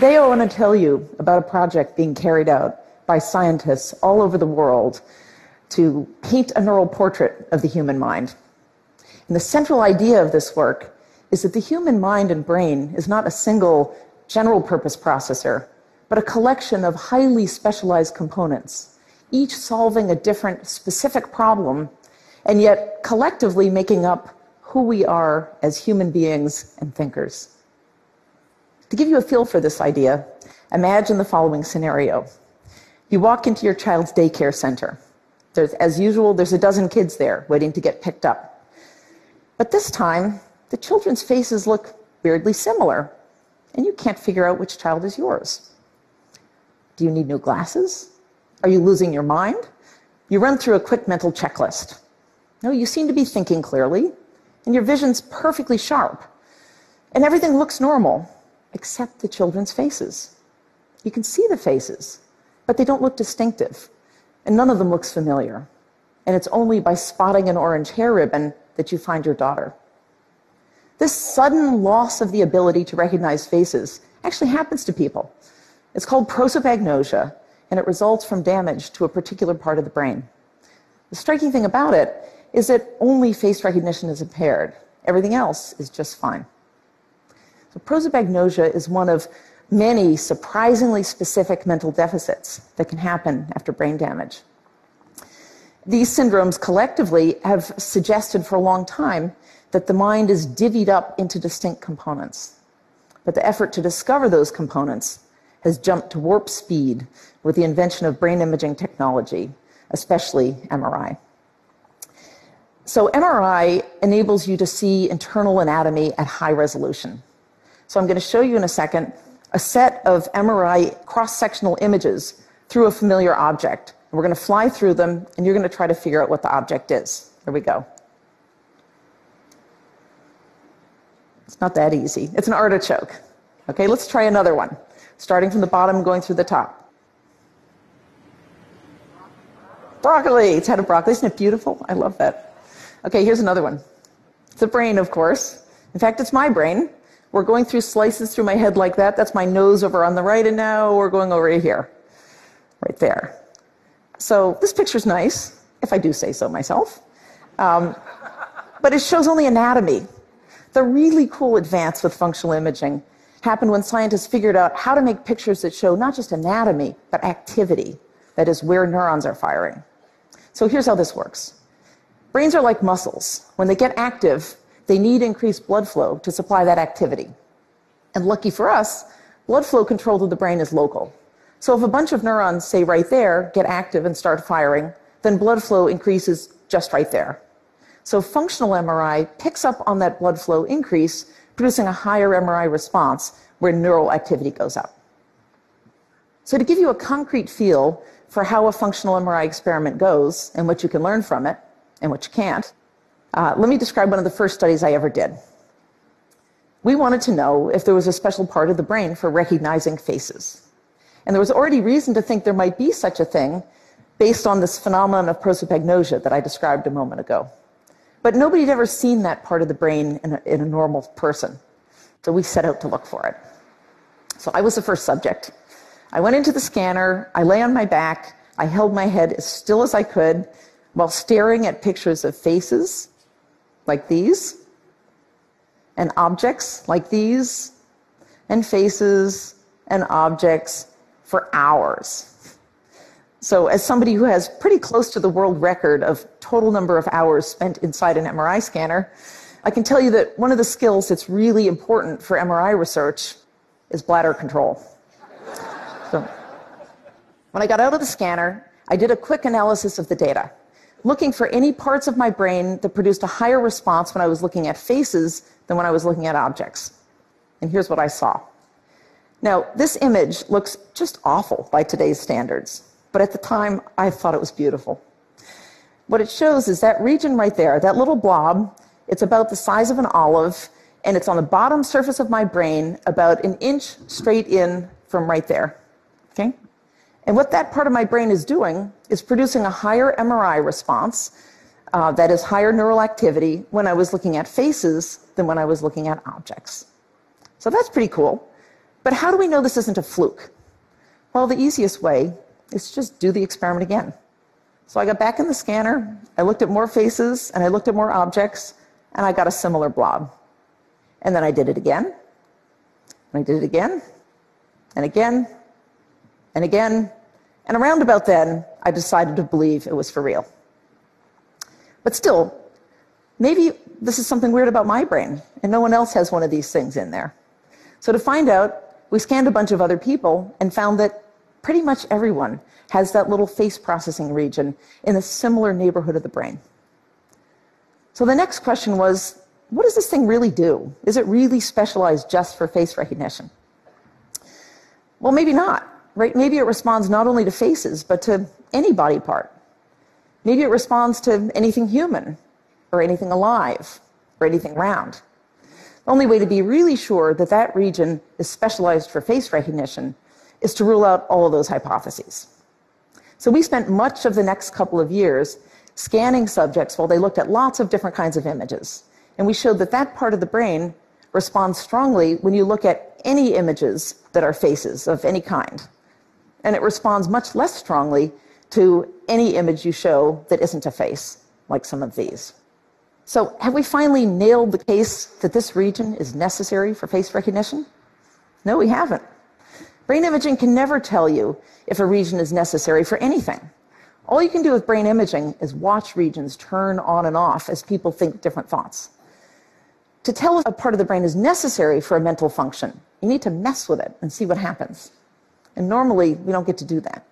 Today, I want to tell you about a project being carried out by scientists all over the world to paint a neural portrait of the human mind. And the central idea of this work is that the human mind and brain is not a single general purpose processor, but a collection of highly specialized components, each solving a different specific problem, and yet collectively making up who we are as human beings and thinkers. To give you a feel for this idea, imagine the following scenario. You walk into your child's daycare center. There's, as usual, there's a dozen kids there waiting to get picked up. But this time, the children's faces look weirdly similar, and you can't figure out which child is yours. Do you need new glasses? Are you losing your mind? You run through a quick mental checklist. No, you seem to be thinking clearly, and your vision's perfectly sharp. And everything looks normal, except the children's faces. You can see the faces, but they don't look distinctive, and none of them looks familiar. And it's only by spotting an orange hair ribbon that you find your daughter. This sudden loss of the ability to recognize faces actually happens to people. It's called prosopagnosia, and it results from damage to a particular part of the brain. The striking thing about it is that only face recognition is impaired. Everything else is just fine. So prosopagnosia is one of many surprisingly specific mental deficits that can happen after brain damage. These syndromes collectively have suggested for a long time that the mind is divvied up into distinct components. But the effort to discover those components has jumped to warp speed with the invention of brain imaging technology, especially MRI. So, MRI enables you to see internal anatomy at high resolution. So, I'm going to show you in a second a set of MRI cross sectional images through a familiar object. We're going to fly through them, and you're going to try to figure out what the object is. Here we go. It's not that easy. It's an artichoke. Okay, let's try another one. Starting from the bottom, going through the top. Broccoli. It's head of broccoli. Isn't it beautiful? I love that. Okay, here's another one. It's a brain, of course. In fact, it's my brain. We're going through slices through my head like that. That's my nose over on the right, and now we're going over here. Right there. So this picture's nice, if I do say so myself. Um, but it shows only anatomy. The really cool advance with functional imaging happened when scientists figured out how to make pictures that show not just anatomy, but activity. That is, where neurons are firing. So here's how this works brains are like muscles. When they get active, they need increased blood flow to supply that activity. And lucky for us, blood flow control to the brain is local. So if a bunch of neurons, say right there, get active and start firing, then blood flow increases just right there. So functional MRI picks up on that blood flow increase, producing a higher MRI response where neural activity goes up. So to give you a concrete feel for how a functional MRI experiment goes and what you can learn from it and what you can't, uh, let me describe one of the first studies I ever did. We wanted to know if there was a special part of the brain for recognizing faces. And there was already reason to think there might be such a thing based on this phenomenon of prosopagnosia that I described a moment ago. But nobody had ever seen that part of the brain in a, in a normal person. So we set out to look for it. So I was the first subject. I went into the scanner, I lay on my back, I held my head as still as I could while staring at pictures of faces like these, and objects like these, and faces and objects for hours. So, as somebody who has pretty close to the world record of total number of hours spent inside an MRI scanner, I can tell you that one of the skills that's really important for MRI research is bladder control. So, when I got out of the scanner, I did a quick analysis of the data, looking for any parts of my brain that produced a higher response when I was looking at faces than when I was looking at objects. And here's what I saw. Now, this image looks just awful by today's standards. But at the time, I thought it was beautiful. What it shows is that region right there, that little blob, it's about the size of an olive, and it's on the bottom surface of my brain, about an inch straight in from right there. Okay? And what that part of my brain is doing is producing a higher MRI response, uh, that is higher neural activity, when I was looking at faces than when I was looking at objects. So that's pretty cool. But how do we know this isn't a fluke? Well, the easiest way is just do the experiment again. So I got back in the scanner, I looked at more faces, and I looked at more objects, and I got a similar blob. And then I did it again, and I did it again, and again, and again, and around about then, I decided to believe it was for real. But still, maybe this is something weird about my brain, and no one else has one of these things in there. So to find out, we scanned a bunch of other people and found that pretty much everyone has that little face processing region in a similar neighborhood of the brain. So the next question was what does this thing really do? Is it really specialized just for face recognition? Well, maybe not, right? Maybe it responds not only to faces, but to any body part. Maybe it responds to anything human, or anything alive, or anything round. The only way to be really sure that that region is specialized for face recognition is to rule out all of those hypotheses. So we spent much of the next couple of years scanning subjects while they looked at lots of different kinds of images. And we showed that that part of the brain responds strongly when you look at any images that are faces of any kind. And it responds much less strongly to any image you show that isn't a face, like some of these. So, have we finally nailed the case that this region is necessary for face recognition? No, we haven't. Brain imaging can never tell you if a region is necessary for anything. All you can do with brain imaging is watch regions turn on and off as people think different thoughts. To tell if a part of the brain is necessary for a mental function, you need to mess with it and see what happens. And normally, we don't get to do that.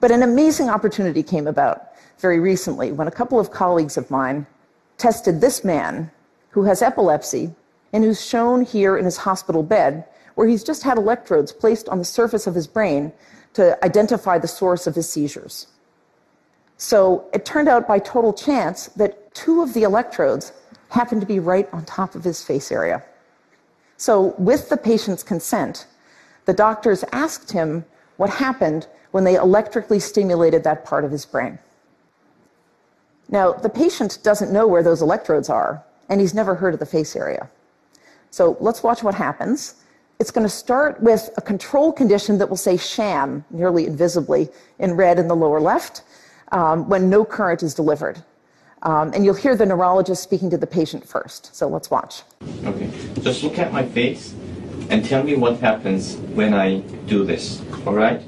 But an amazing opportunity came about very recently when a couple of colleagues of mine tested this man who has epilepsy and who's shown here in his hospital bed where he's just had electrodes placed on the surface of his brain to identify the source of his seizures. So it turned out by total chance that two of the electrodes happened to be right on top of his face area. So, with the patient's consent, the doctors asked him what happened when they electrically stimulated that part of his brain. Now, the patient doesn't know where those electrodes are, and he's never heard of the face area. So let's watch what happens. It's going to start with a control condition that will say sham nearly invisibly in red in the lower left um, when no current is delivered. Um, and you'll hear the neurologist speaking to the patient first. So let's watch. Okay, just look at my face and tell me what happens when I do this, All right?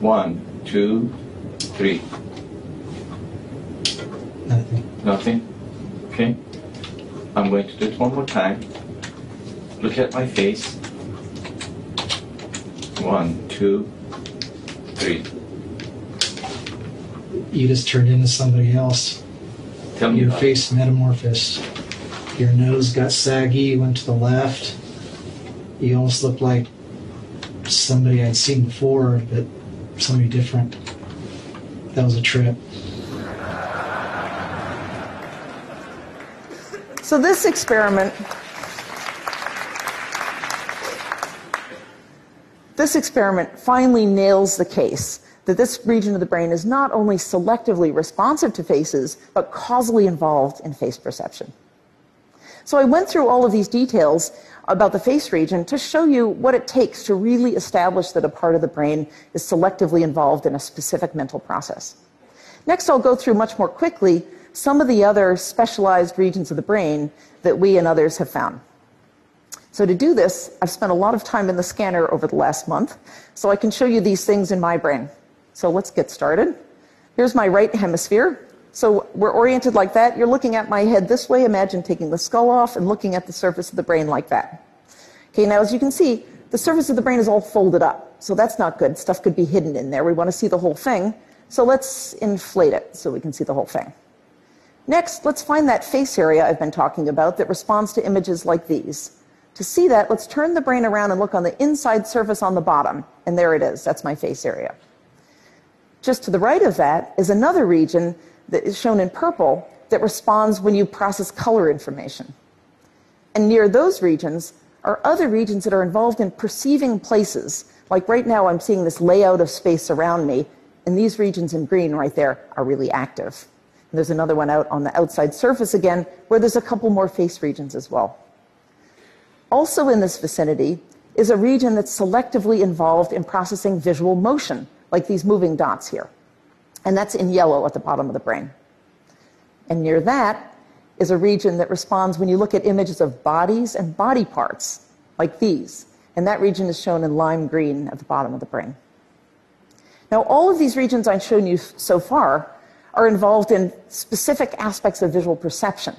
One, two, three. Nothing. Nothing? Okay. I'm going to do it one more time. Look at my face. One, two, three. You just turned into somebody else. Tell me Your face metamorphosed. Your nose got saggy, you went to the left. You almost looked like somebody I'd seen before, but somebody different. That was a trip. So this experiment this experiment finally nails the case that this region of the brain is not only selectively responsive to faces, but causally involved in face perception. So I went through all of these details about the face region to show you what it takes to really establish that a part of the brain is selectively involved in a specific mental process. Next, I'll go through much more quickly some of the other specialized regions of the brain that we and others have found. So to do this, I've spent a lot of time in the scanner over the last month, so I can show you these things in my brain. So let's get started. Here's my right hemisphere. So we're oriented like that. You're looking at my head this way. Imagine taking the skull off and looking at the surface of the brain like that. Okay, now as you can see, the surface of the brain is all folded up. So that's not good. Stuff could be hidden in there. We want to see the whole thing. So let's inflate it so we can see the whole thing. Next, let's find that face area I've been talking about that responds to images like these. To see that, let's turn the brain around and look on the inside surface on the bottom. And there it is. That's my face area. Just to the right of that is another region that is shown in purple that responds when you process color information. And near those regions are other regions that are involved in perceiving places. Like right now, I'm seeing this layout of space around me, and these regions in green right there are really active. And there's another one out on the outside surface again, where there's a couple more face regions as well. Also in this vicinity is a region that's selectively involved in processing visual motion, like these moving dots here. And that's in yellow at the bottom of the brain. And near that is a region that responds when you look at images of bodies and body parts, like these. And that region is shown in lime green at the bottom of the brain. Now, all of these regions I've shown you so far are involved in specific aspects of visual perception.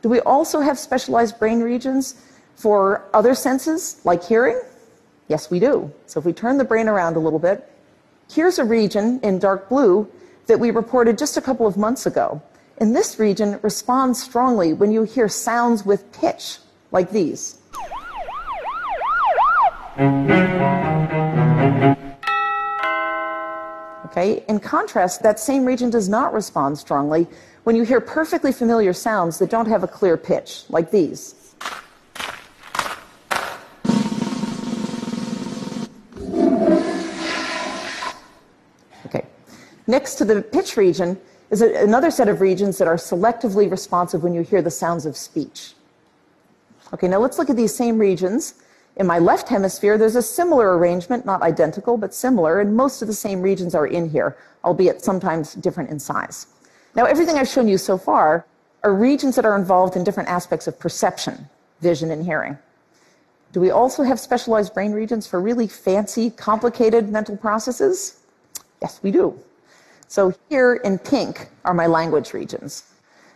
Do we also have specialized brain regions for other senses, like hearing? Yes, we do. So if we turn the brain around a little bit, here's a region in dark blue that we reported just a couple of months ago. And this region responds strongly when you hear sounds with pitch, like these. Okay? In contrast, that same region does not respond strongly when you hear perfectly familiar sounds that don't have a clear pitch, like these. Next to the pitch region is a, another set of regions that are selectively responsive when you hear the sounds of speech. Okay, now let's look at these same regions in my left hemisphere, there's a similar arrangement, not identical, but similar, and most of the same regions are in here, albeit sometimes different in size. Now, everything I've shown you so far are regions that are involved in different aspects of perception, vision, and hearing. Do we also have specialized brain regions for really fancy, complicated mental processes? Yes, we do. So here in pink are my language regions.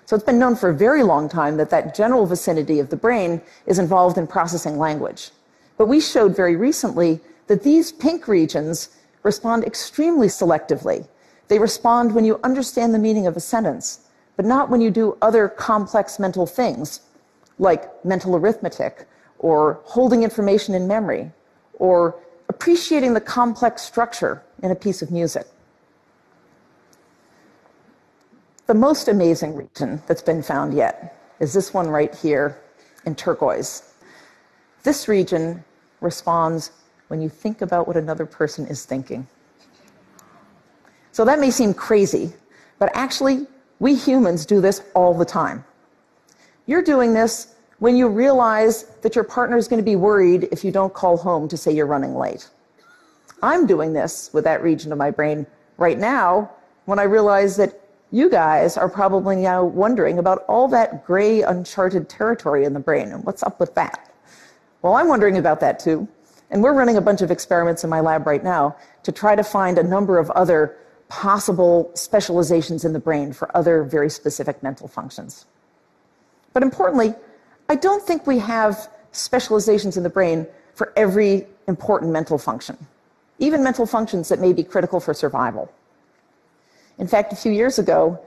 So it's been known for a very long time that that general vicinity of the brain is involved in processing language. But we showed very recently that these pink regions respond extremely selectively. They respond when you understand the meaning of a sentence, but not when you do other complex mental things, like mental arithmetic, or holding information in memory, or appreciating the complex structure in a piece of music. The most amazing region that's been found yet is this one right here in turquoise. This region responds when you think about what another person is thinking. So that may seem crazy, but actually, we humans do this all the time. You're doing this when you realize that your partner is going to be worried if you don't call home to say you're running late. I'm doing this with that region of my brain right now when I realize that you guys are probably now wondering about all that gray, uncharted territory in the brain and what's up with that. Well, I'm wondering about that too. And we're running a bunch of experiments in my lab right now to try to find a number of other possible specializations in the brain for other very specific mental functions. But importantly, I don't think we have specializations in the brain for every important mental function, even mental functions that may be critical for survival. In fact, a few years ago,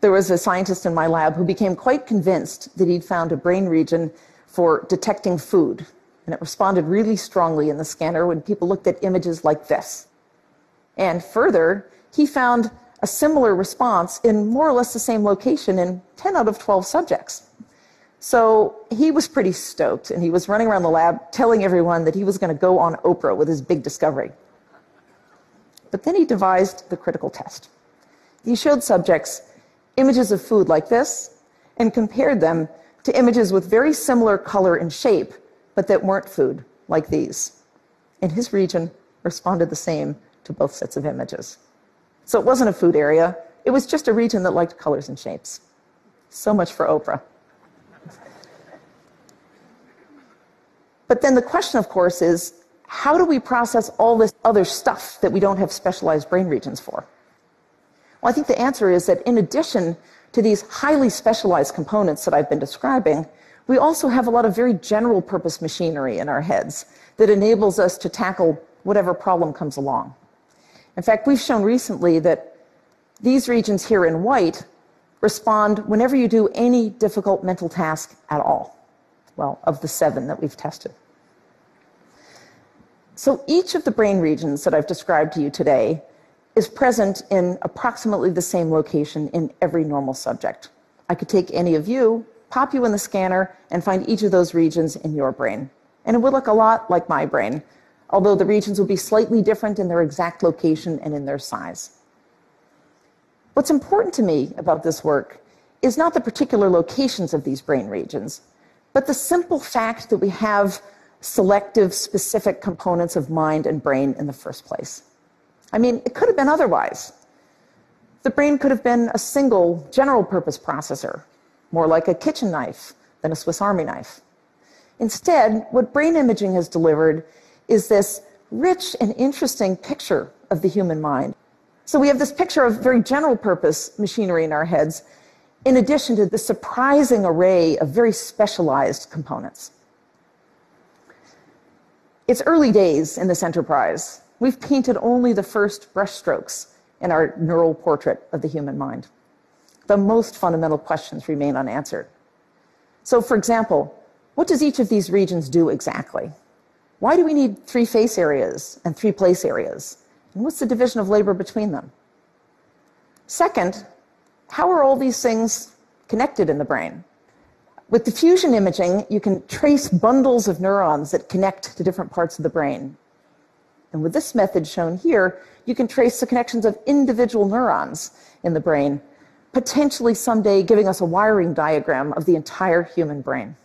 there was a scientist in my lab who became quite convinced that he'd found a brain region for detecting food and it responded really strongly in the scanner when people looked at images like this. And further, he found a similar response in more or less the same location in 10 out of 12 subjects. So he was pretty stoked, and he was running around the lab telling everyone that he was going to go on Oprah with his big discovery. But then he devised the critical test. He showed subjects images of food like this and compared them to images with very similar color and shape but that weren't food, like these. And his region responded the same to both sets of images. So it wasn't a food area, it was just a region that liked colors and shapes. So much for Oprah. But then the question, of course, is how do we process all this other stuff that we don't have specialized brain regions for? Well, I think the answer is that in addition to these highly specialized components that I've been describing, we also have a lot of very general purpose machinery in our heads that enables us to tackle whatever problem comes along. In fact, we've shown recently that these regions here in white respond whenever you do any difficult mental task at all. Well, of the seven that we've tested. So each of the brain regions that I've described to you today is present in approximately the same location in every normal subject. I could take any of you pop you in the scanner, and find each of those regions in your brain. And it would look a lot like my brain, although the regions would be slightly different in their exact location and in their size. What's important to me about this work is not the particular locations of these brain regions, but the simple fact that we have selective, specific components of mind and brain in the first place. I mean, it could have been otherwise. The brain could have been a single general purpose processor, more like a kitchen knife than a Swiss Army knife. Instead, what brain imaging has delivered is this rich and interesting picture of the human mind. So we have this picture of very general purpose machinery in our heads, in addition to the surprising array of very specialized components. It's early days in this enterprise. We've painted only the first brushstrokes in our neural portrait of the human mind. The most fundamental questions remain unanswered. So, for example, what does each of these regions do exactly? Why do we need three face areas and three place areas? And what's the division of labor between them? Second, how are all these things connected in the brain? With diffusion imaging, you can trace bundles of neurons that connect to different parts of the brain. And with this method shown here, you can trace the connections of individual neurons in the brain, potentially someday giving us a wiring diagram of the entire human brain.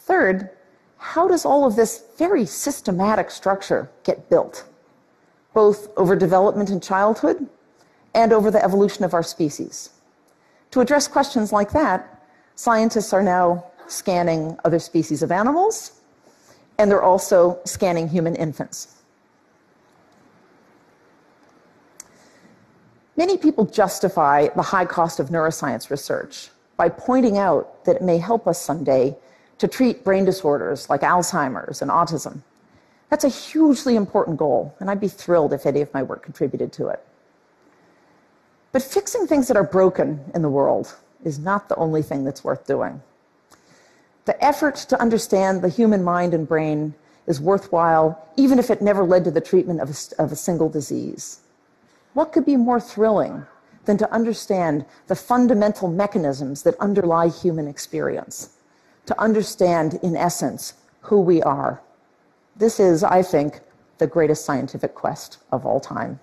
Third, how does all of this very systematic structure get built, both over development in childhood and over the evolution of our species? To address questions like that, Scientists are now scanning other species of animals, and they're also scanning human infants. Many people justify the high cost of neuroscience research by pointing out that it may help us someday to treat brain disorders like Alzheimer's and autism. That's a hugely important goal, and I'd be thrilled if any of my work contributed to it. But fixing things that are broken in the world is not the only thing that's worth doing. The effort to understand the human mind and brain is worthwhile, even if it never led to the treatment of a, of a single disease. What could be more thrilling than to understand the fundamental mechanisms that underlie human experience? To understand, in essence, who we are. This is, I think, the greatest scientific quest of all time.